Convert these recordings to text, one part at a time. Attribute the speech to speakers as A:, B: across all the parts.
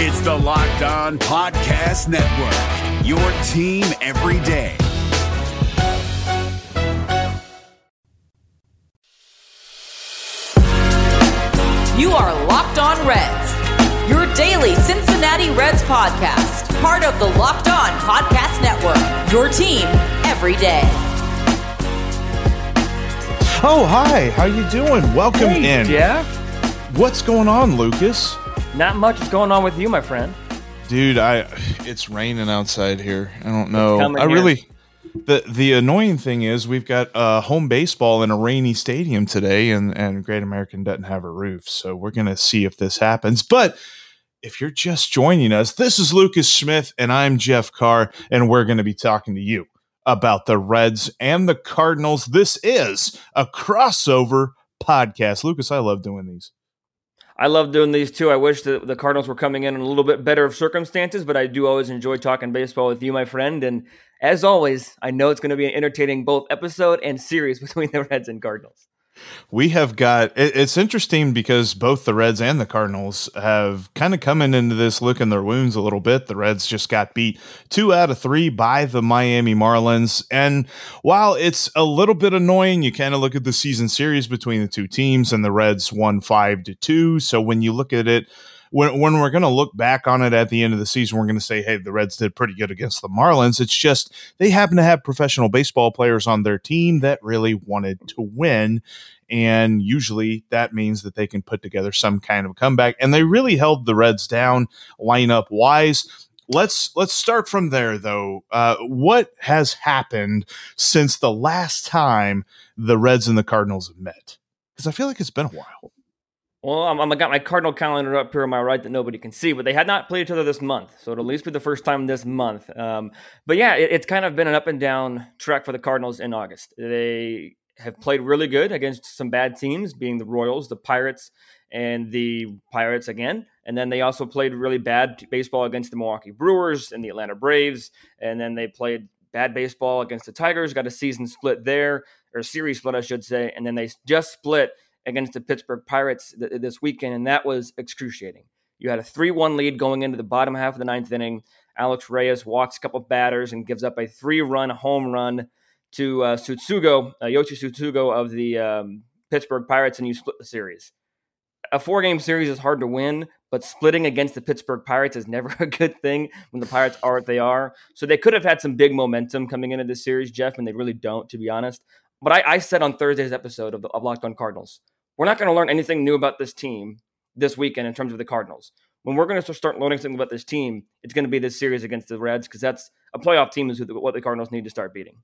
A: It's the Locked On Podcast Network, your team every day.
B: You are Locked On Reds, your daily Cincinnati Reds podcast, part of the Locked On Podcast Network, your team every day.
C: Oh, hi. How you doing? Welcome
D: Hey,
C: in.
D: Yeah.
C: What's going on, Lucas?
D: Not much is going on with you, my friend.
C: Dude, I it's raining outside here. I don't know. I
D: here.
C: really the the annoying thing is we've got uh home baseball in a rainy stadium today and and Great American doesn't have a roof. So we're going to see if this happens. But if you're just joining us, this is Lucas Smith and I'm Jeff Carr and we're going to be talking to you about the Reds and the Cardinals. This is a crossover podcast. Lucas, I love doing these.
D: I love doing these too. I wish that the Cardinals were coming in in a little bit better of circumstances, but I do always enjoy talking baseball with you, my friend. And as always, I know it's going to be an entertaining both episode and series between the Reds and Cardinals.
C: We have got it, it's interesting because both the Reds and the Cardinals have kind of coming into this licking their wounds a little bit. The Reds just got beat two out of three by the Miami Marlins. And while it's a little bit annoying, you kind of look at the season series between the two teams, and the Reds won five to two. So when you look at it, when, when we're going to look back on it at the end of the season, we're going to say, hey, the Reds did pretty good against the Marlins. It's just they happen to have professional baseball players on their team that really wanted to win. And usually that means that they can put together some kind of comeback. And they really held the Reds down lineup wise. Let's let's start from there though. Uh, what has happened since the last time the Reds and the Cardinals have met? Because I feel like it's been a while.
D: Well, I'm, I'm- I got my Cardinal calendar up here on my right that nobody can see, but they had not played each other this month, so it'll at least be the first time this month. Um, but yeah, it, it's kind of been an up and down track for the Cardinals in August. They have played really good against some bad teams, being the Royals, the Pirates, and the Pirates again. And then they also played really bad baseball against the Milwaukee Brewers and the Atlanta Braves. And then they played bad baseball against the Tigers, got a season split there, or series split, I should say. And then they just split against the Pittsburgh Pirates th- this weekend, and that was excruciating. You had a 3 1 lead going into the bottom half of the ninth inning. Alex Reyes walks a couple batters and gives up a three run home run to uh, Tsutsugo, uh, Yoshi Tsutsugo of the um, Pittsburgh Pirates, and you split the series. A four game series is hard to win, but splitting against the Pittsburgh Pirates is never a good thing when the Pirates are what they are. So they could have had some big momentum coming into this series, Jeff, and they really don't, to be honest. But I, I said on Thursday's episode of, the, of Locked On Cardinals, we're not going to learn anything new about this team this weekend in terms of the Cardinals. When we're going to start learning something about this team, it's going to be this series against the Reds because that's a playoff team is what the Cardinals need to start beating.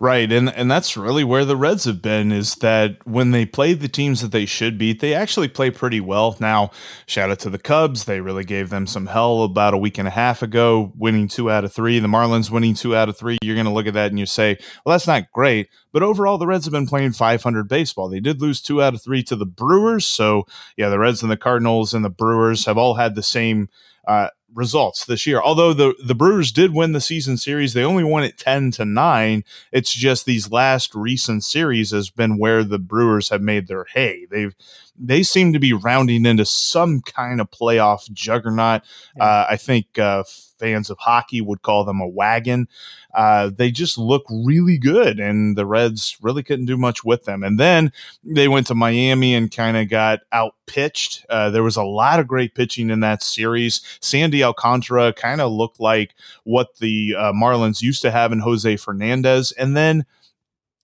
C: Right, and and that's really where the Reds have been is that when they play the teams that they should beat, they actually play pretty well. Now, shout out to the Cubs; they really gave them some hell about a week and a half ago, winning two out of three. The Marlins winning two out of three. You're going to look at that and you say, "Well, that's not great." But overall, the Reds have been playing 500 baseball. They did lose two out of three to the Brewers, so yeah, the Reds and the Cardinals and the Brewers have all had the same. Uh, results this year. Although the the Brewers did win the season series, they only won it 10 to 9. It's just these last recent series has been where the Brewers have made their hay. They've they seem to be rounding into some kind of playoff juggernaut. Uh, I think uh, fans of hockey would call them a wagon. Uh, they just look really good, and the Reds really couldn't do much with them. And then they went to Miami and kind of got out pitched. Uh, there was a lot of great pitching in that series. Sandy Alcantara kind of looked like what the uh, Marlins used to have in Jose Fernandez. And then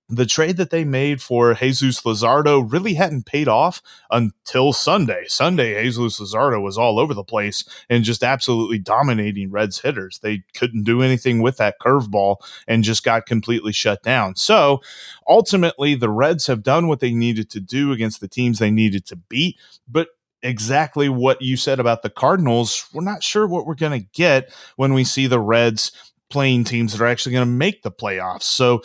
C: the trade that they made for Jesus Luzardo really hadn't paid off until Sunday. Sunday, Jesus Luzardo was all over the place and just absolutely dominating Reds hitters. They couldn't do anything with that curveball and just got completely shut down. So ultimately, the Reds have done what they needed to do against the teams they needed to beat, but exactly what you said about the Cardinals, we're not sure what we're going to get when we see the Reds playing teams that are actually going to make the playoffs. So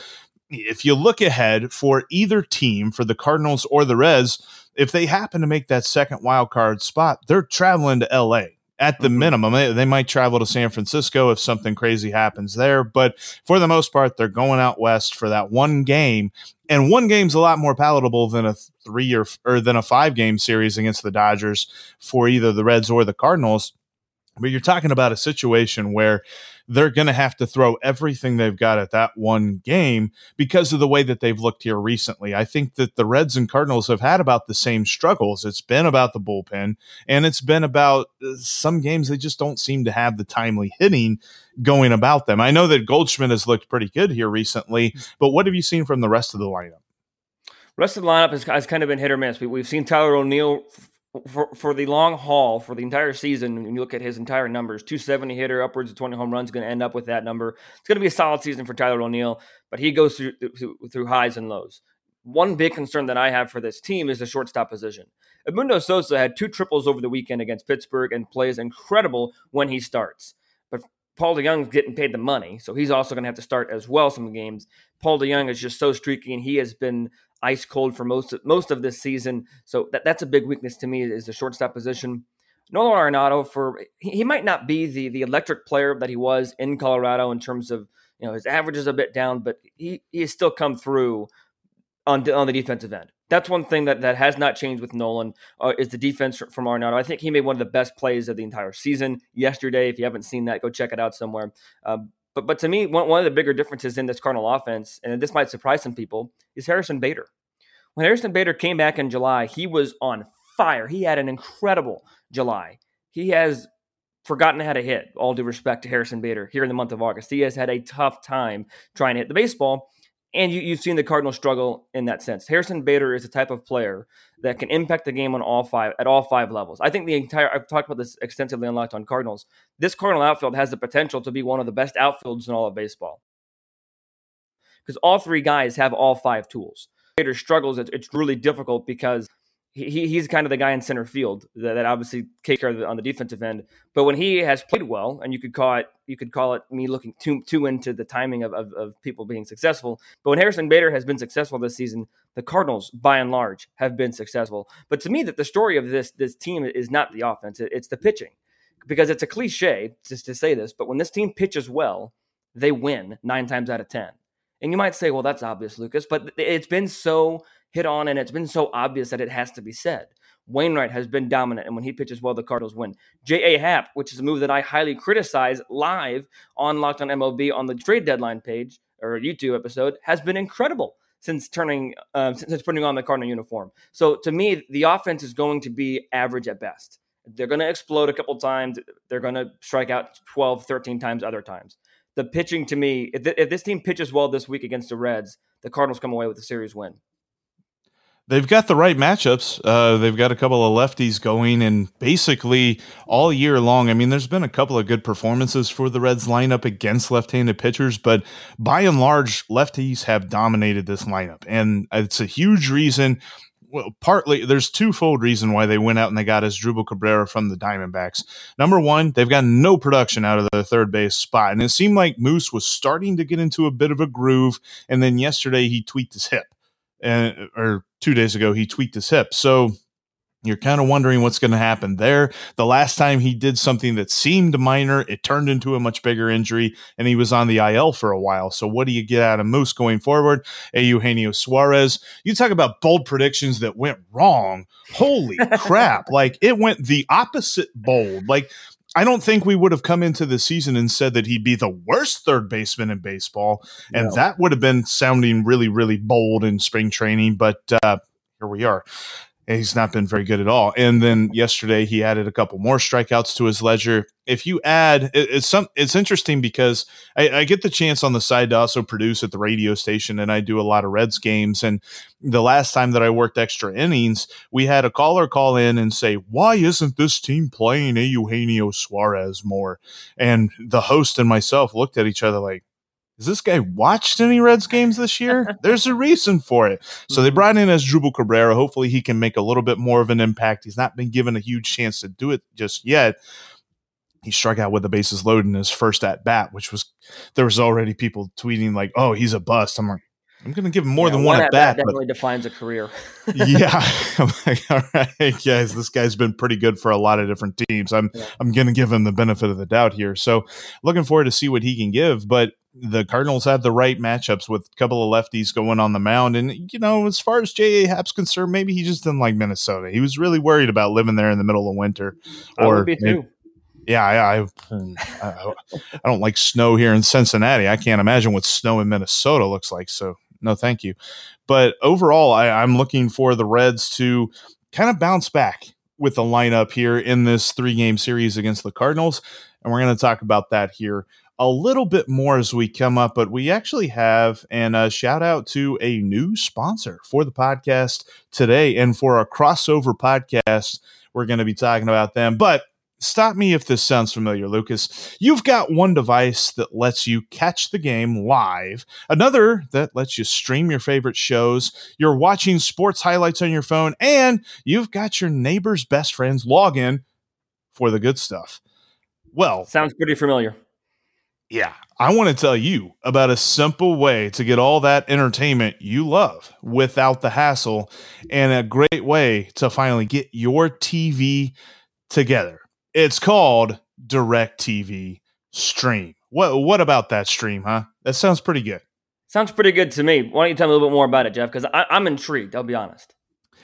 C: if you look ahead for either team, for the Cardinals or the Reds, if they happen to make that second wild card spot, they're traveling to LA. at the
D: Mhm.
C: minimum. They, they might travel to San Francisco if something crazy happens there, but for the most part, they're going out west for that one game. And one game's a lot more palatable than a three or or than a five game series against the Dodgers for either the Reds or the Cardinals. But you're talking about a situation where they're going to have to throw everything they've got at that one game because of the way that they've looked here recently. I think that the Reds and Cardinals have had about the same struggles. It's been about the bullpen and it's been about uh, some games they just don't seem to have the timely hitting going about them. I know that Goldschmidt has looked pretty good here recently, but what have you seen from the rest of the lineup?
D: Rest of the lineup has, has kind of been hit or miss. We, we've seen Tyler O'Neill for for the long haul for the entire season. When you look at his entire numbers, 270 hitter, upwards of 20 home runs, going to end up with that number. It's going to be a solid season for Tyler O'Neill, but he goes through, through through highs and lows. One big concern that I have for this team is the shortstop position. Edmundo Sosa had two triples over the weekend against Pittsburgh and plays incredible when he starts. But Paul DeJong's getting paid the money, so he's also going to have to start as well some games. Paul DeJong is just so streaky, and he has been ice cold for most of, most of this season. So that, that's a big weakness to me is the shortstop position. Nolan Arenado for he, he might not be the the electric player that he was in Colorado in terms of you know his average is a bit down, but he he has still come through on on the defensive end. That's one thing that, that has not changed with Nolan uh, is the defense from Arenado. I think he made one of the best plays of the entire season yesterday. If you haven't seen that, go check it out somewhere. Um, but but to me, one, one of the bigger differences in this Cardinal offense, and this might surprise some people, is Harrison Bader. When Harrison Bader came back in July, he was on fire. He had an incredible July. He has forgotten how to hit, all due respect to Harrison Bader here in the month of August. He has had a tough time trying to hit the baseball. And you, have seen the Cardinals struggle in that sense. Harrison Bader is the type of player that can impact the game on all five at all five levels. I think the entire I've talked about this extensively on Locked On Cardinals. This Cardinal outfield has the potential to be one of the best outfields in all of baseball because all three guys have all five tools. Bader struggles. It's, it's really difficult because he, he's kind of the guy in center field that, that obviously takes care of the, on the defensive end. But when he has played well, and you could call it you could call it me looking too too into the timing of, of, of people being successful. But when Harrison Bader has been successful this season, the Cardinals by and large have been successful. But to me, that the story of this this team is not the offense; it, it's the pitching, because it's a cliche just to say this. But when this team pitches well, they win nine times out of ten. And you might say, well, that's obvious, Lucas, but it's been so hit on and it's been so obvious that it has to be said. Wainwright has been dominant, and when he pitches well, the Cardinals win. J.A. Happ, which is a move that I highly criticize live on Locked on MLB on the trade deadline page or YouTube episode, has been incredible since turning um, since putting on the Cardinal uniform. So to me, the offense is going to be average at best. They're going to explode a couple times. They're going to strike out 12, 13 times other times the pitching to me, if, th- if this team pitches well this week against the Reds, the Cardinals come away with a series win.
C: They've got the right matchups. Uh, they've got a couple of lefties going, and basically all year long. I mean, there's been a couple of good performances for the Reds lineup against left-handed pitchers, but by and large, lefties have dominated this lineup, and it's a huge reason well, partly there's twofold reason why they went out and they got Asdrubal Cabrera from the Diamondbacks. Number one, they've got no production out of the third base spot, and it seemed like Moose was starting to get into a bit of a groove. And then yesterday he tweaked his hip, and or two days ago he tweaked his hip. So you're kind of wondering what's going to happen there. The last time he did something that seemed minor, it turned into a much bigger injury, and he was on the IL for a while. So, what do you get out of Moose going forward? A Eugenio Suarez. You talk about bold predictions that went wrong. Holy crap. Like, it went the opposite bold. Like, I don't think we would have come into the season and said that he'd be the worst third baseman in baseball. And
D: No.
C: that would have been sounding really, really bold in spring training. But uh, here we are. He's not been very good at all. And then yesterday he added a couple more strikeouts to his ledger. If you add, it, it's some, it's interesting because I, I get the chance on the side to also produce at the radio station, and I do a lot of Reds games. And the last time that I worked extra innings, we had a caller call in and say, "Why isn't this team playing a Eugenio Suarez more?" And the host and myself looked at each other like, has this guy watched any Reds games this year? There's a reason for it. So they brought in Asdrubal Cabrera. Hopefully he can make a little bit more of an impact. He's not been given a huge chance to do it just yet. He struck out with the bases loaded in his first at bat, which was there was already people tweeting like, "Oh, he's a bust." I'm like, I'm going to give him more
D: Yeah,
C: than one, at bat. but-
D: definitely defines a career.
C: yeah. I'm like, all right, guys, this guy's been pretty good for a lot of different teams. I'm
D: Yeah.
C: I'm gonna give him the benefit of the doubt here. So looking forward to see what he can give. But the Cardinals have the right matchups with a couple of lefties going on the mound. And you know, as far as J.A. Happ's concerned, maybe he just didn't like Minnesota. He was really worried about living there in the middle of winter.
D: I would be
C: maybe-
D: too.
C: yeah, I, hmm, I, I I don't like snow here in Cincinnati. I can't imagine what snow in Minnesota looks like. So no, thank you. But overall, I, I'm looking for the Reds to kind of bounce back with the lineup here in this three game series against the Cardinals. And we're going to talk about that here a little bit more as we come up. But we actually have, and a shout out to a new sponsor for the podcast today and for our crossover podcast. We're going to be talking about them. But stop me if this sounds familiar, Lucas. You've got one device that lets you catch the game live, another that lets you stream your favorite shows, you're watching sports highlights on your phone, and you've got your neighbor's best friend's login for the good stuff. Well,
D: Sounds pretty familiar.
C: Yeah, I want to tell you about a simple way to get all that entertainment you love without the hassle and a great way to finally get your TV together. It's called DirecTV Stream. What what about that stream, huh? That sounds pretty good.
D: Sounds pretty good to me. Why don't you tell me a little bit more about it, Jeff? Because I'm intrigued. I'll be honest.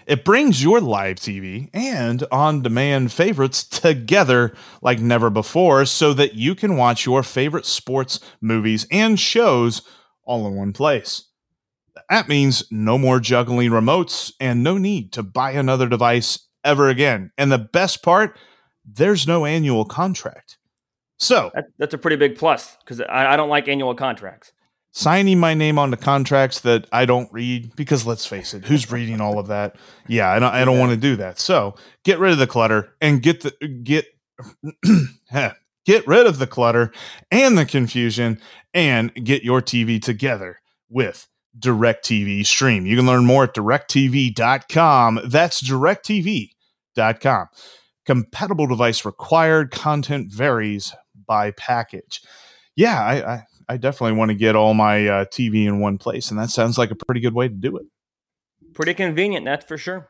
C: It brings your live TV and on demand favorites together like never before so that you can watch your favorite sports, movies, and shows all in one place. That means no more juggling remotes and no need to buy another device ever again. And the best part, there's no annual contract. So,
D: That, that's a pretty big plus because I don't like annual contracts.
C: Signing my name onto contracts that I don't read because let's face it, who's reading all of that? Yeah, I don't, I don't want to do that. So get rid of the clutter and get the get get rid of the clutter and the confusion and get your TV together with DirecTV Stream. You can learn more at directv.com. That's directv.com. Compatible device required. Content varies by package. Yeah, I, I I definitely want to get all my uh, TV in one place, and that sounds like a pretty good way to do it.
D: Pretty convenient, that's for sure.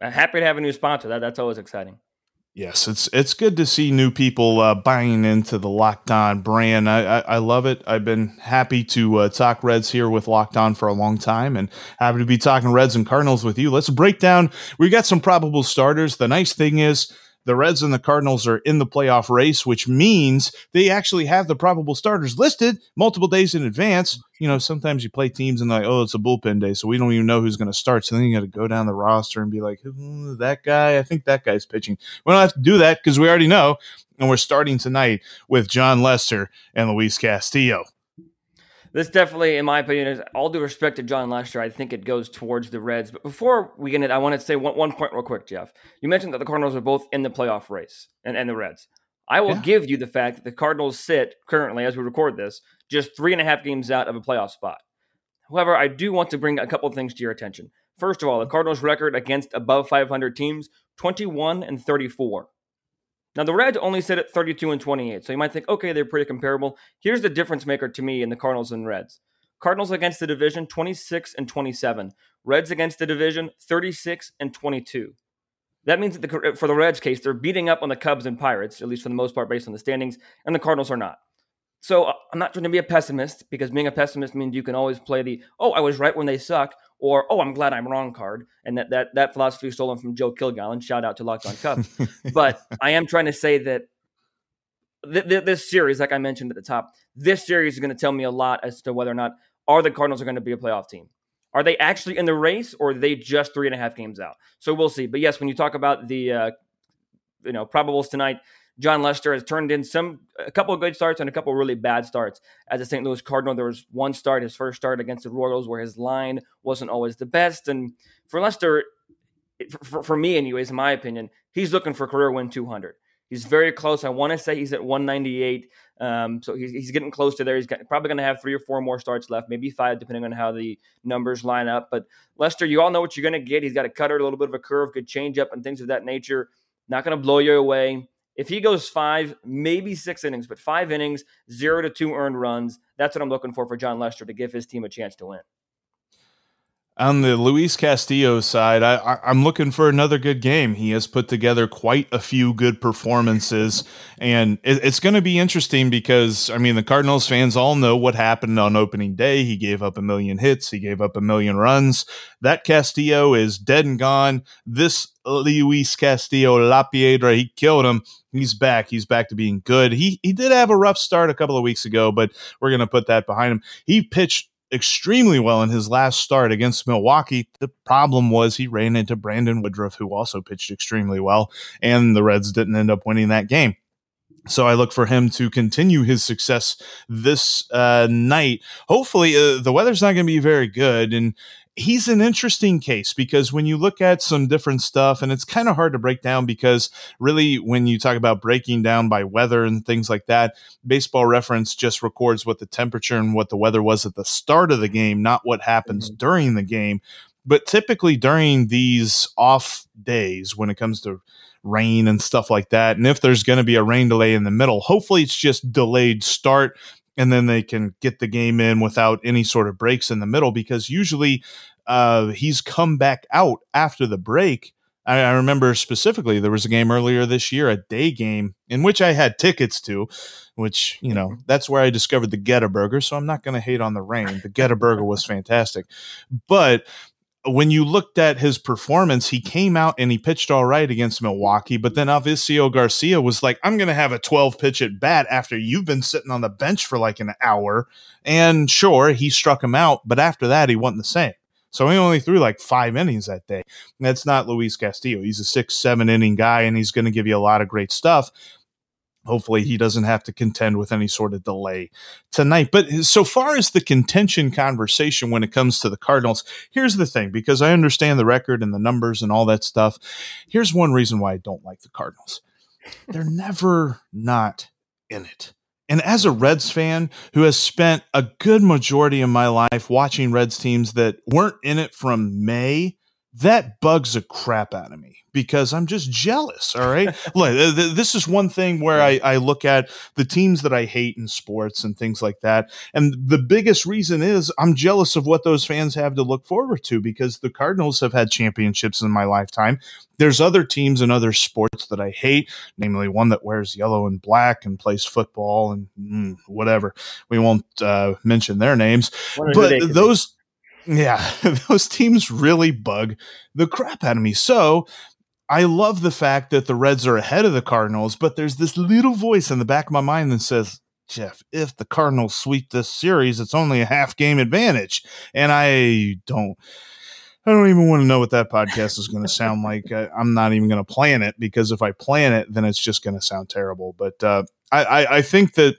D: Happy to have a new sponsor. That, that's always exciting.
C: Yes, it's it's good to see new people uh, buying into the Locked On brand. I, I, I love it. I've been happy to uh, talk Reds here with Locked On for a long time, and happy to be talking Reds and Cardinals with you. Let's break down. We got some probable starters. The nice thing is the Reds and the Cardinals are in the playoff race, which means they actually have the probable starters listed multiple days in advance. You know, sometimes you play teams and like, oh, it's a bullpen day, so we don't even know who's going to start. So then you got to go down the roster and be like, "Hmm, that guy, I think that guy's pitching. We don't have to do that because we already know. And we're starting tonight with Jon Lester and Luis Castillo.
D: This definitely, in my opinion, is all due respect to Jon Lester. I think it goes towards the Reds. But before we get it, I want to say one, one point real quick, Jeff. You mentioned that the Cardinals are both in the playoff race and, and the Reds. I will
C: Yeah.
D: give you the fact that the Cardinals sit currently, as we record this, just three and a half games out of a playoff spot. However, I do want to bring a couple of things to your attention. First of all, the Cardinals' record against above 500 teams 21 and 34. Now, the Reds only sit at 32 and 28, so you might think, okay, they're pretty comparable. Here's the difference maker to me in the Cardinals and Reds. Cardinals against the division 26 and 27. Reds against the division 36 and 22. That means that the, for the Reds case, they're beating up on the Cubs and Pirates, at least for the most part, based on the standings, and the Cardinals are not. So uh, I'm not trying to be a pessimist because being a pessimist means you can always play the "oh, I was right when they suck" or "oh, I'm glad I'm wrong" card, and that that that philosophy is stolen from Joe Kilgallen. Shout out to Locked On Cubs. but I am trying to say that th- th- this series, like I mentioned at the top, this series is going to tell me a lot as to whether or not are the Cardinals are going to be a playoff team. Are they actually in the race, or are they just three and a half games out? So we'll see. But yes, when you talk about the uh, you know probables tonight, Jon Lester has turned in some a couple of good starts and a couple of really bad starts. As a St. Louis Cardinal, there was one start, his first start against the Royals, where his line wasn't always the best. And for Lester, for, for me, anyways, in my opinion, he's looking for career win 200. He's very close. I want to say he's at 198. Um, so he's, he's getting close to there. He's got, probably going to have three or four more starts left, maybe five, depending on how the numbers line up. But Lester, you all know what you're going to get. He's got a cutter, a little bit of a curve, good changeup, and things of that nature. Not going to blow you away. If he goes five, maybe six innings, but five innings, zero to two earned runs, that's what I'm looking for for Jon Lester to give his team a chance to win.
C: On the Luis Castillo side, I, am looking for another good game. He has put together quite a few good performances, and it, it's going to be interesting because I mean the Cardinals fans all know what happened on opening day. He gave up a million hits, he gave up a million runs. That Castillo is dead and gone. This Luis Castillo La Piedra, he killed him. He's back. He's back to being good. He he did have a rough start a couple of weeks ago, but we're going to put that behind him. He pitched extremely well in his last start against Milwaukee. The problem was he ran into Brandon Woodruff, who also pitched extremely well, and the Reds didn't end up winning that game. So I look for him to continue his success this uh, night. Hopefully, uh, the weather's not going to be very good, and he's an interesting case because when you look at some different stuff, and it's kind of hard to break down because really, when you talk about breaking down by weather and things like that, baseball reference just records what the temperature and what the weather was at the start of the game, not what happens mm-hmm. during the game. But typically, during these off days, when it comes to rain and stuff like that. And if there's going to be a rain delay in the middle, hopefully it's just delayed start and then they can get the game in without any sort of breaks in the middle because usually uh, he's come back out after the break. I, I, remember specifically there was a game earlier this year, a day game in which I had tickets to, which you know that's where I discovered the Geta Burger. So I'm not going to hate on the rain. The Geta Burger was fantastic, but when you looked at his performance, he came out and he pitched all right against Milwaukee, but then Avisail Garcia was like, I'm going to have a 12 pitch at bat after you've been sitting on the bench for like an hour. And sure, he struck him out, but after that, he wasn't the same. So he only threw like five innings that day. That's not Luis Castillo. He's a six, seven inning guy, and he's going to give you a lot of great stuff hopefully he doesn't have to contend with any sort of delay tonight. But so far as the contention conversation when it comes to the Cardinals, here's the thing because I understand the record and the numbers and all that stuff. Here's one reason why I don't like the Cardinals they're never not in it. And as a Reds fan who has spent a good majority of my life watching Reds teams that weren't in it from May, that bugs the crap out of me because I'm just jealous. All right. Look, this is one thing where I, I look at the teams that I hate in sports and things like that. And the biggest reason is I'm jealous of what those fans have to look forward to because the Cardinals have had championships in my lifetime. There's other teams and other sports that I hate, namely one that wears yellow and black and plays football and mm, whatever. We won't uh, mention their names, but those. Yeah, those teams really bug the crap out of me. So I love the fact that the Reds are ahead of the Cardinals, but there's this little voice in the back of my mind that says, Jeff, if the Cardinals sweep this series, it's only a half game advantage. And I don't. I don't even want to know what that podcast is going to sound like. I, am not even going to plan it because if I plan it, then it's just going to sound terrible. But uh, I, I, I think that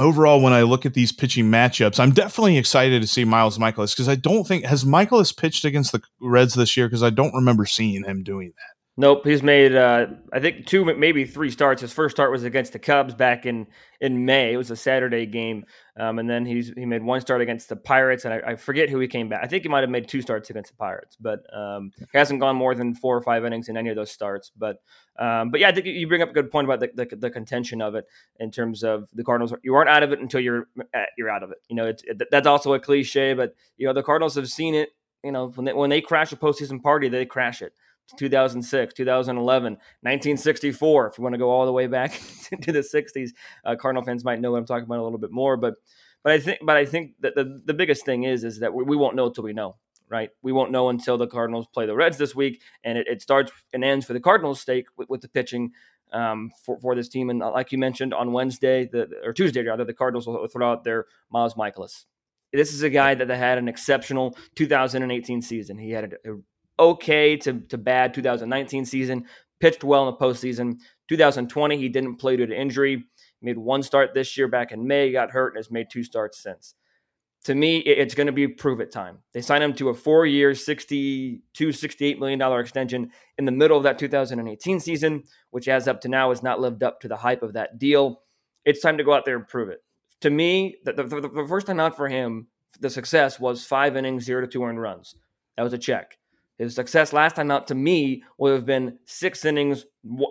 C: overall, when I look at these pitching matchups, I'm definitely excited to see Miles Mikolas because I don't think has Mikolas pitched against the Reds this year because I don't remember seeing him doing that.
D: Nope, he's made uh, I think two, maybe three starts. His first start was against the Cubs back in in May. It was a Saturday game, um, and then he's he made one start against the Pirates, and I, I, forget who he came back. I think he might have made two starts against the Pirates, but um, he hasn't gone more than four or five innings in any of those starts. But um, but yeah, I think you bring up a good point about the, the, the contention of it in terms of the Cardinals. You aren't out of it until you're uh, you're out of it. You know, it's it, that's also a cliche, but you know the Cardinals have seen it. You know, when they when they crash a postseason party, they crash it. 2006, 2011, 1964. If you want to go all the way back to the 60s, uh, Cardinal fans might know what I'm talking about a little bit more. But but I think but I think that the, the biggest thing is is that we, we won't know until we know. Right, we won't know until the Cardinals play the Reds this week, and it, it starts and ends for the Cardinals' stake with, with the pitching um, for, for this team. And like you mentioned on Wednesday, the, or Tuesday rather, the Cardinals will throw out their Miles Mikolas. This is a guy that had an exceptional 2018 season. He had a, a okay to, to bad 2019 season, pitched well in the postseason. 2020, he didn't play due to injury. Made one start this year back in May, got hurt, and has made two starts since. To me, it's going to be prove it time. They signed him to a four year, $62, $68 million extension in the middle of that 2018 season, which as up to now has not lived up to the hype of that deal. It's time to go out there and prove it. To me, the, the, the first time out for him, the success was five innings, zero to two earned runs. That was a check. His success last time out to me would have been six innings,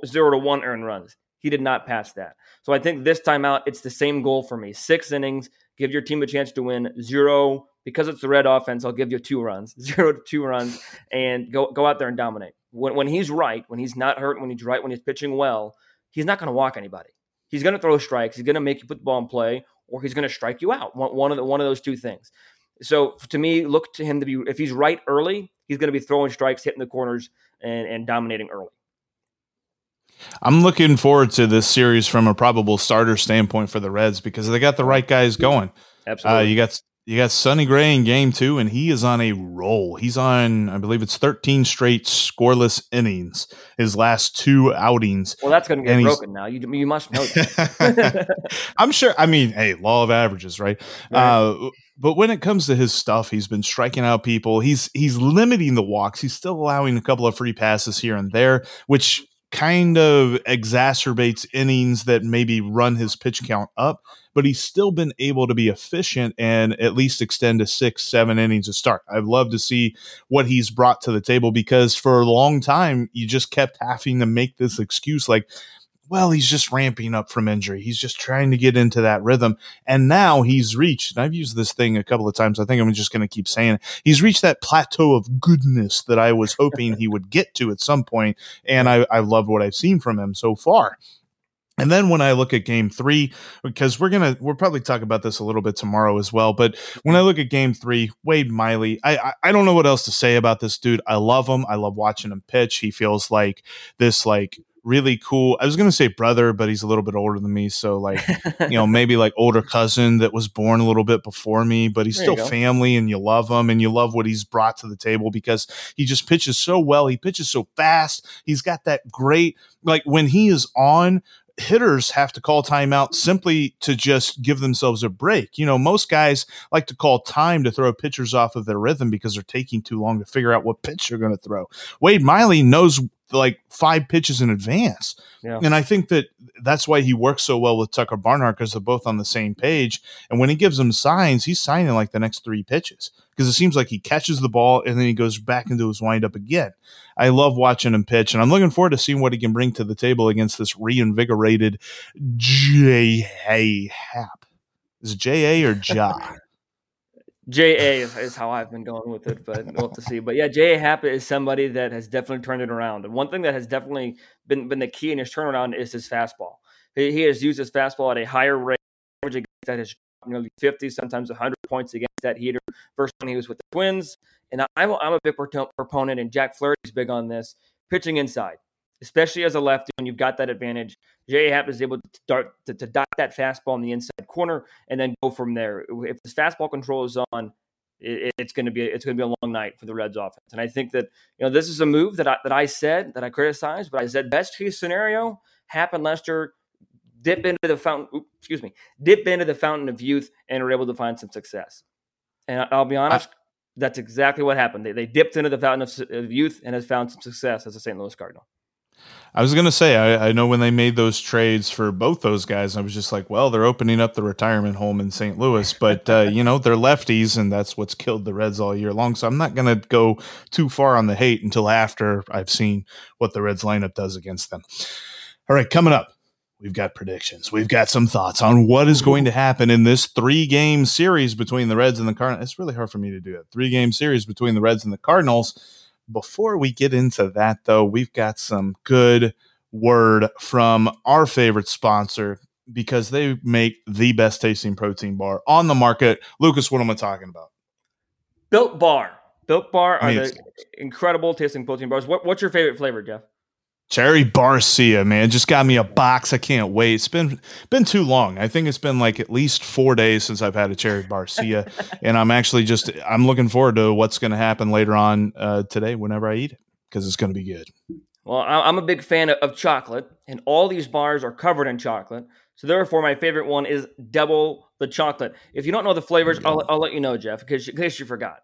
D: zero to one earned runs. He did not pass that. So I think this time out, it's the same goal for me. Six innings, give your team a chance to win. Zero, because it's the red offense, I'll give you two runs, zero to two runs, and go go out there and dominate. When, when he's right, when he's not hurt, when he's right, when he's pitching well, he's not going to walk anybody. He's going to throw strikes. He's going to make you put the ball in play, or he's going to strike you out. One, one of the, one of those two things. So to me, look to him to be if he's right early, he's going to be throwing strikes, hitting the corners, and, and dominating early.
C: I'm looking forward to this series from a probable starter standpoint for the Reds because they got the right guys going.
D: Absolutely.
C: Uh, you got you got Sonny Gray in game two, and he is on a roll. He's on, I believe it's 13 straight scoreless innings, his last two outings.
D: Well, that's going to get broken now. You, you must know that.
C: I'm sure. I mean, hey, law of averages, right? right. Uh, but when it comes to his stuff, he's been striking out people. He's he's limiting the walks. He's still allowing a couple of free passes here and there, which kind of exacerbates innings that maybe run his pitch count up, but he's still been able to be efficient and at least extend to six, seven innings a start. I'd love to see what he's brought to the table because for a long time, you just kept having to make this excuse like, well, he's just ramping up from injury. He's just trying to get into that rhythm. And now he's reached, and I've used this thing a couple of times. I think I'm just going to keep saying it. He's reached that plateau of goodness that I was hoping he would get to at some point, And I, I love what I've seen from him so far. And then when I look at game three, because we're gonna we'll probably talk about this a little bit tomorrow as well. But when I look at game three, Wade Miley, I, I, I don't know what else to say about this dude. I love him. I love watching him pitch. He feels like this like really cool. I was going to say brother, but he's a little bit older than me. So, like, you know, maybe like older cousin that was born a little bit before me, but he's there still family and you love him and you love what he's brought to the table because he just pitches so well. He pitches so fast. He's got that great, like, when he is on, hitters have to call timeout simply to just give themselves a break. You know, most guys like to call time to throw pitchers off of their rhythm because they're taking too long to figure out what pitch they're going to throw. Wade Miley knows like five pitches in advance. Yeah. And I think that that's why he works so well with Tucker Barnhart because they're both on the same page. And when he gives him signs, he's signing like the next three pitches because it seems like he catches the ball and then he goes back into his windup again. I love watching him pitch, and I'm looking forward to seeing what he can bring to the table against this reinvigorated J. A. Happ. Is it J. A. or Ja?
D: JA is, is, how I've been going with it, but we'll have to see. But yeah, JA Happ is somebody that has definitely turned it around. And one thing that has definitely been, been the key in his turnaround is his fastball. He, he has used his fastball at a higher rate that has nearly 50, sometimes 100 points against that heater First when he was with the Twins. And I'm, I'm a big proponent, and Jack Flaherty's big on this, pitching inside especially as a lefty when you've got that advantage. J. Happ is able to dart to, to dot that fastball in the inside corner and then go from there. If this fastball control is on, it, it's going to be it's going to be a long night for the Reds offense. And I think that you know this is a move that I, that I said that I criticized, but I said best case scenario Happ and Lester dip into the fountain. Oops, excuse me, dip into the fountain of youth and are able to find some success. And I'll be honest. I, that's exactly what happened. They, they dipped into the fountain of, of youth and has found some success as a St. Louis Cardinal.
C: I was gonna say I, I, know when they made those trades for both those guys, I was just like, well, they're opening up the retirement home in St. Louis, but uh, you know they're lefties, and that's what's killed the Reds all year long. So I'm not gonna go too far on the hate until after I've seen what the Reds lineup does against them. All right, coming up, we've got predictions. We've got some thoughts on what is going to happen in this three game series between the Reds and the Cardinals. It's really hard for me to do that. Three game series between the Reds and the Cardinals before we get into that, though, we've got some good word from our favorite sponsor because they make the best tasting protein bar on the market. Lucas, what am I talking about?
D: Built Bar. Built Bar are the incredible tasting protein bars. What, what's your favorite flavor, Jeff?
C: Cherry Barcia, man, just got me a box. I can't wait. It's been been too long. I think it's been like at least four days since I've had a Cherry Barcia, and I'm actually just I'm looking forward to what's going to happen later on uh, today whenever I eat it because it's going to be good.
D: Well, I'm a big fan of chocolate, and all these bars are covered in chocolate. So therefore, my favorite one is double the chocolate. If you don't know the flavors, I'll, I'll let you know, Jeff, because in case you forgot.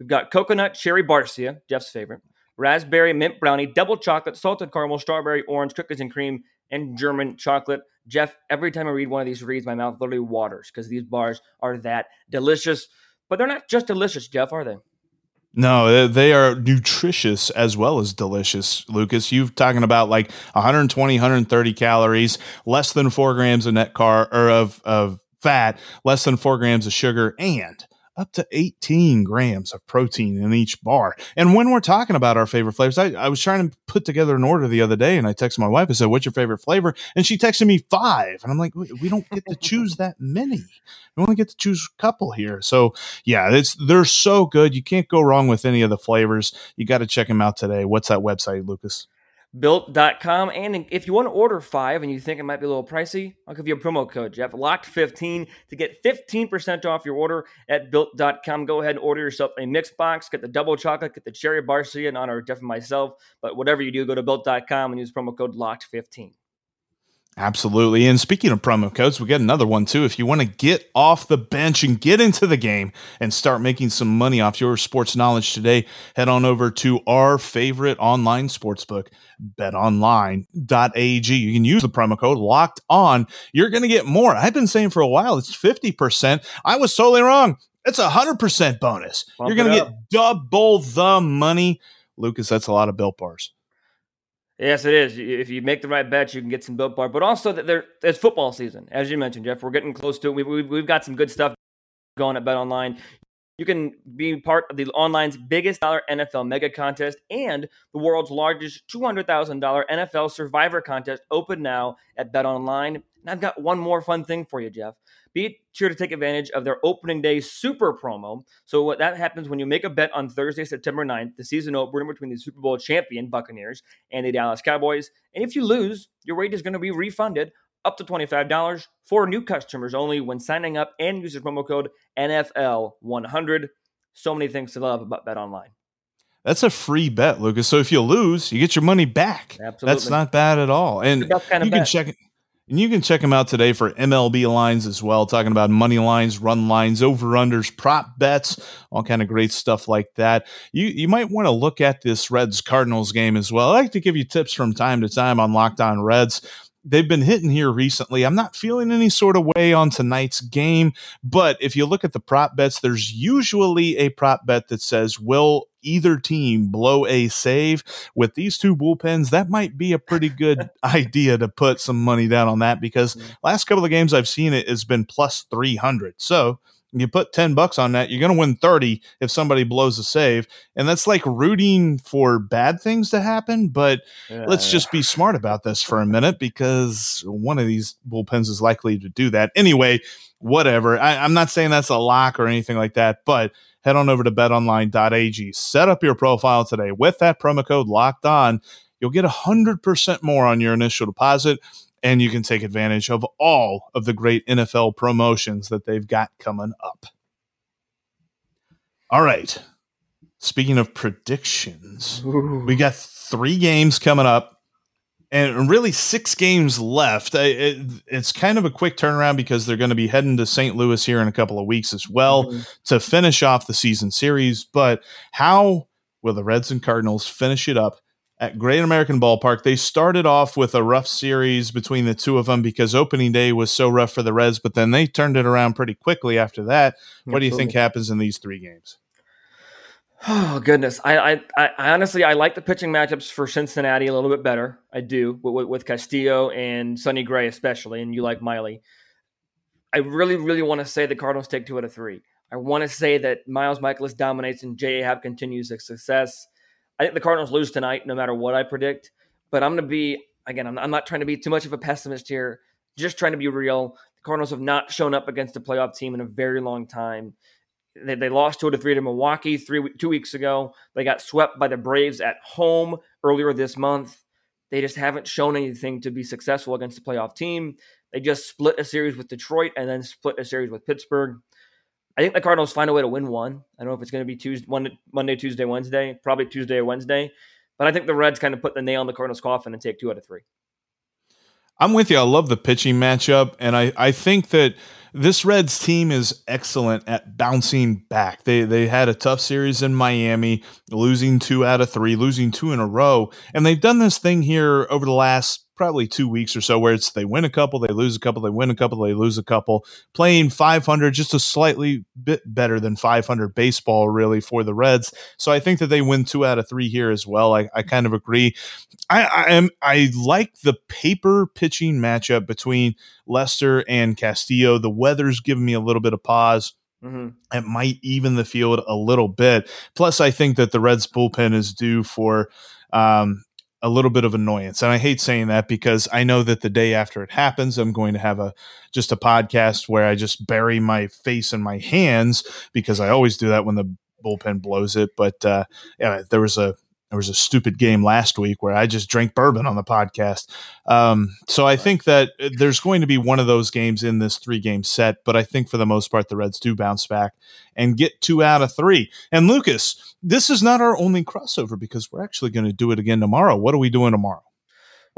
D: We've got coconut cherry barcia, Jeff's favorite, raspberry mint brownie, double chocolate, salted caramel, strawberry orange, cookies and cream, and German chocolate. Jeff, every time I read one of these reads, my mouth literally waters because these bars are that delicious. But they're not just delicious, Jeff, are they?
C: No, they are nutritious as well as delicious, Lucas. You've talking about like 120, 130 calories, less than four grams of net car or of, of fat, less than four grams of sugar, and up to 18 grams of protein in each bar. And when we're talking about our favorite flavors, I, I, was trying to put together an order the other day and I texted my wife. I said, What's your favorite flavor? And she texted me five. And I'm like, We don't get to choose that many. We only get to choose a couple here. So, yeah, it's they're so good. You can't go wrong with any of the flavors. You got to check them out today. What's that website, Lucas?
D: built.com. And if you want to order five and you think it might be a little pricey, I'll give you a promo code, Jeff, locked15 to get 15% off your order at built.com. Go ahead and order yourself a mix box, get the double chocolate, get the cherry barcia in honor of Jeff and myself. But whatever you do, go to built.com and use promo code locked15.
C: Absolutely. And speaking of promo codes, we got another one too. If you want to get off the bench and get into the game and start making some money off your sports knowledge today, head on over to our favorite online sportsbook, betonline.ag. You can use the promo code locked on. You're going to get more. I've been saying for a while it's 50%. I was totally wrong. It's a 100% bonus. Bump You're going to get double the money. Lucas, that's a lot of built bars.
D: Yes, it is. If you make the right bets, you can get some built bar. But also, that there, it's football season, as you mentioned, Jeff. We're getting close to it. We've, we've, we've got some good stuff going at Bet Online. You can be part of the online's biggest dollar NFL mega contest and the world's largest $200,000 NFL survivor contest open now at Bet Online. And I've got one more fun thing for you, Jeff be sure to take advantage of their opening day super promo. So what that happens when you make a bet on Thursday, September 9th, the season opener between the Super Bowl champion Buccaneers and the Dallas Cowboys. And if you lose, your rate is going to be refunded up to $25 for new customers only when signing up and use the promo code NFL100. So many things to love about Bet Online.
C: That's a free bet, Lucas. So if you lose, you get your money back. Absolutely. That's not bad at all. And you bet. can check it and you can check them out today for MLB lines as well, talking about money lines, run lines, over unders, prop bets, all kind of great stuff like that. You you might want to look at this Reds Cardinals game as well. I like to give you tips from time to time on Locked On Reds they've been hitting here recently. I'm not feeling any sort of way on tonight's game, but if you look at the prop bets, there's usually a prop bet that says, will either team blow a save with these two bullpens that might be a pretty good idea to put some money down on that because last couple of games i've seen it has been plus 300 so you put 10 bucks on that, you're going to win 30 if somebody blows a save. And that's like rooting for bad things to happen. But yeah, let's just be smart about this for a minute because one of these bullpens is likely to do that. Anyway, whatever. I, I'm not saying that's a lock or anything like that, but head on over to betonline.ag. Set up your profile today with that promo code locked on. You'll get 100% more on your initial deposit and you can take advantage of all of the great NFL promotions that they've got coming up. All right. Speaking of predictions, Ooh. we got three games coming up and really six games left. It, it's kind of a quick turnaround because they're going to be heading to St. Louis here in a couple of weeks as well mm-hmm. to finish off the season series. But how will the Reds and Cardinals finish it up at Great American Ballpark. They started off with a rough series between the two of them because opening day was so rough for the Reds, but then they turned it around pretty quickly after that. What do you think happens in these three games?
D: Oh goodness, I, I, I honestly I like the pitching matchups for Cincinnati a little bit better. I do with, with Castillo and Sonny Gray especially, and you like Miley. I really, really want to say the Cardinals take two out of three. I want to say that Miles Mikolas dominates and J.A. Happ continues his success. I think the Cardinals lose tonight, no matter what I predict. But I'm going to be again. I'm, I'm not trying to be too much of a pessimist here. Just trying to be real. The Cardinals have not shown up against a playoff team in a very long time. They, they lost two to three to Milwaukee three two weeks ago. They got swept by the Braves at home earlier this month. They just haven't shown anything to be successful against a playoff team. They just split a series with Detroit and then split a series with Pittsburgh. I think the Cardinals find a way to win one. I don't know if it's going to be Tuesday, Monday, Tuesday, Wednesday, probably Tuesday or Wednesday. But I think the Reds kind of put the nail in the Cardinals' coffin and take two out of three.
C: I'm with you. I love the pitching matchup, and I I think that this Reds team is excellent at bouncing back. They they had a tough series in Miami, losing two out of three, losing two in a row, and they've done this thing here over the last probably two weeks or so where it's they win a couple, they lose a couple, they win a couple, they lose a couple, playing 500, just a slightly bit better than 500 baseball, really, for the Reds. So I think that they win two out of three here as well. I, I kind of agree. I, I am I like the paper pitching matchup between Lester and Castillo. The weather's giving me a little bit of pause. Mm-hmm. It might even the field a little bit. Plus, I think that the Reds bullpen is due for um, a little bit of annoyance. And I hate saying that because I know that the day after it happens, I'm going to have a just a podcast where I just bury my face in my hands because I always do that when the bullpen blows it. But uh, yeah, there was a there was a stupid game last week where I just drank bourbon on the podcast. Um, so I think that uh, there's going to be one of those games in this three game set, but I think for the most part, the Reds do bounce back and get two out of three. And Lucas, this is not our only crossover because we're actually going to do it again tomorrow. What are we doing tomorrow?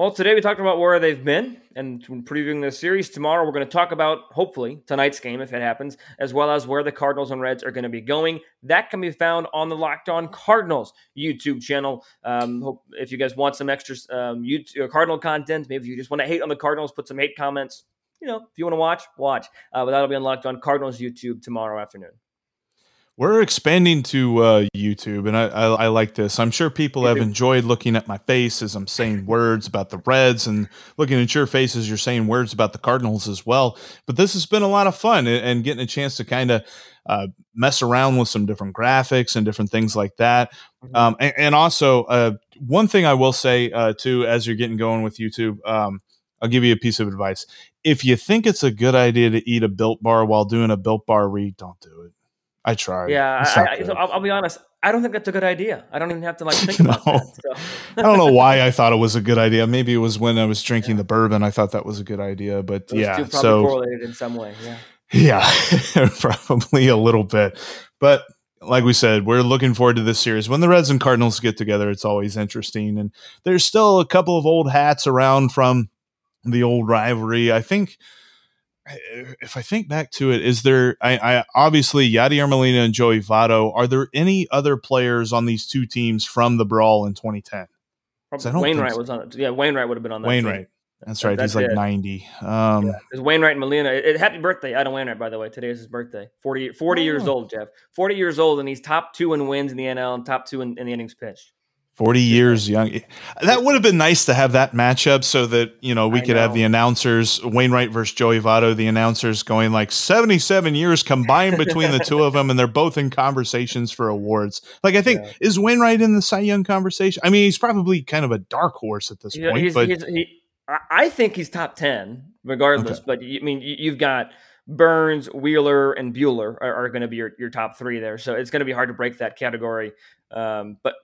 D: Well, today we talked about where they've been and previewing this series. Tomorrow we're going to talk about, hopefully, tonight's game if it happens, as well as where the Cardinals and Reds are going to be going. That can be found on the Locked On Cardinals YouTube channel. Um, hope if you guys want some extra um, YouTube, uh, Cardinal content, maybe you just want to hate on the Cardinals, put some hate comments. You know, if you want to watch, watch. Uh, but that'll be unlocked on Cardinals YouTube tomorrow afternoon.
C: We're expanding to uh, YouTube, and I, I, I, like this. I'm sure people have enjoyed looking at my face as I'm saying words about the Reds, and looking at your face as you're saying words about the Cardinals as well. But this has been a lot of fun, and getting a chance to kind of uh, mess around with some different graphics and different things like that. Mm-hmm. Um, and, and, also, uh, one thing I will say uh, too, as you're getting going with YouTube, um, I'll give you a piece of advice. If you think it's a good idea to eat a Built Bar while doing a Built Bar read, don't do it I tried.
D: Yeah, I, I, so I'll, I'll, be honest. I don't think that's a good idea. I don't even have to like think no. about that. So.
C: I don't know why I thought it was a good idea. Maybe it was when I was drinking yeah. the bourbon. I thought that was a good idea. But yeah, so
D: correlated in some way. Yeah.
C: Yeah, probably a little bit. But like we said, we're looking forward to this series. When the Reds and Cardinals get together, it's always interesting. And there's still a couple of old hats around from the old rivalry. I think if I think back to it, is there? I, I obviously Yadier Molina and Joey Votto. Are there any other players on these two teams from the brawl in 2010?
D: Wainwright so. was on it. Yeah, Wainwright would have been on that.
C: Wainwright. Team. That's right. That's He's like it. 90. Um, yeah.
D: It's Wainwright and Molina. It, it, happy birthday, Adam Wainwright, by the way. Today is his birthday. 40, 40 oh. years old, Jeff. 40 years old, and he's top two in wins in the NL and top two in, in the innings pitched.
C: 40 years young. That would have been nice to have that matchup so that, you know, we I could know. have the announcers, Wainwright versus Joey Votto, the announcers going like 77 years combined between the two of them, and they're both in conversations for awards. Like, I think, yeah. is Wainwright in the Cy Young conversation? I mean, he's probably kind of a dark horse at this point, he's, but he's, he,
D: I think he's top 10 regardless. Okay. But I mean, you've got Burnes, Wheeler, and Buehler are, are going to be your, your top three there. So it's going to be hard to break that category. Um, but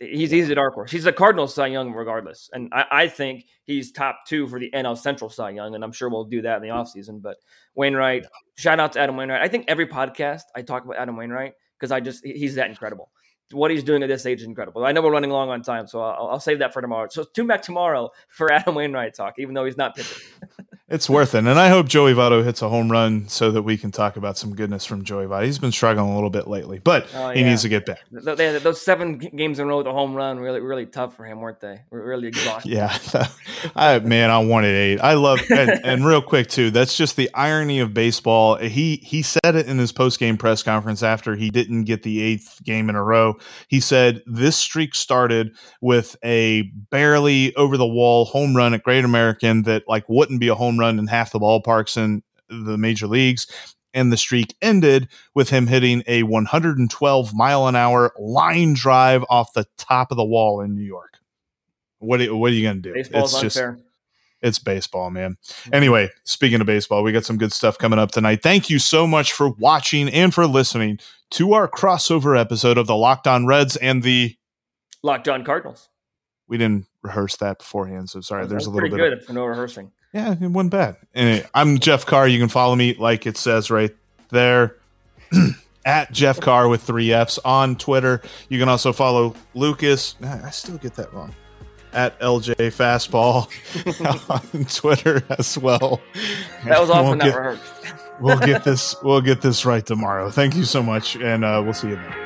D: he's he's a dark horse. He's a Cardinal Cy Young regardless, and I, I, think he's top two for the NL Central Cy Young, and I'm sure we'll do that in the hmm. offseason. But Wainwright, shout out to Adam Wainwright. I think every podcast I talk about Adam Wainwright because I just he's that incredible. What he's doing at this age is incredible. I know we're running long on time, so I'll, I'll save that for tomorrow. So tune back tomorrow for Adam Wainwright talk, even though he's not pitching.
C: It's worth it. And I hope Joey Votto hits a home run so that we can talk about some goodness from Joey Votto. He's been struggling a little bit lately, but oh, yeah. he needs to get back.
D: Those seven games in a row with a home run, really, really tough for him, weren't they? Really exhausting.
C: yeah. I, man, I wanted eight. I love, and, and, real quick too, that's just the irony of baseball. He, he said it in his post game press conference after he didn't get the eighth game in a row. He said, this streak started with a barely over the wall home run at Great American that like wouldn't be a home home run in half the ballparks in the major leagues. And the streak ended with him hitting a 112 mile an hour line drive off the top of the wall in New York. What are, what are you going to do?
D: Baseball's it's unfair. just
C: it's baseball, man. Mm-hmm. Anyway, speaking of baseball, we got some good stuff coming up tonight. Thank you so much for watching and for listening to our crossover episode of the Locked On Reds and the
D: Locked On Cardinals.
C: We didn't rehearse that beforehand, so sorry. There's a little bit
D: good
C: of,
D: for no rehearsing.
C: Yeah, it wasn't bad. Anyway, I'm Jeff Carr. You can follow me like it says right there at Jeff Carr with three F's on Twitter. You can also follow Lucas. I still get that wrong. At LJ Fastball on Twitter as well.
D: That was often
C: We'll get- we'll get this we'll get this right tomorrow. Thank you so much, and uh, we'll see you then.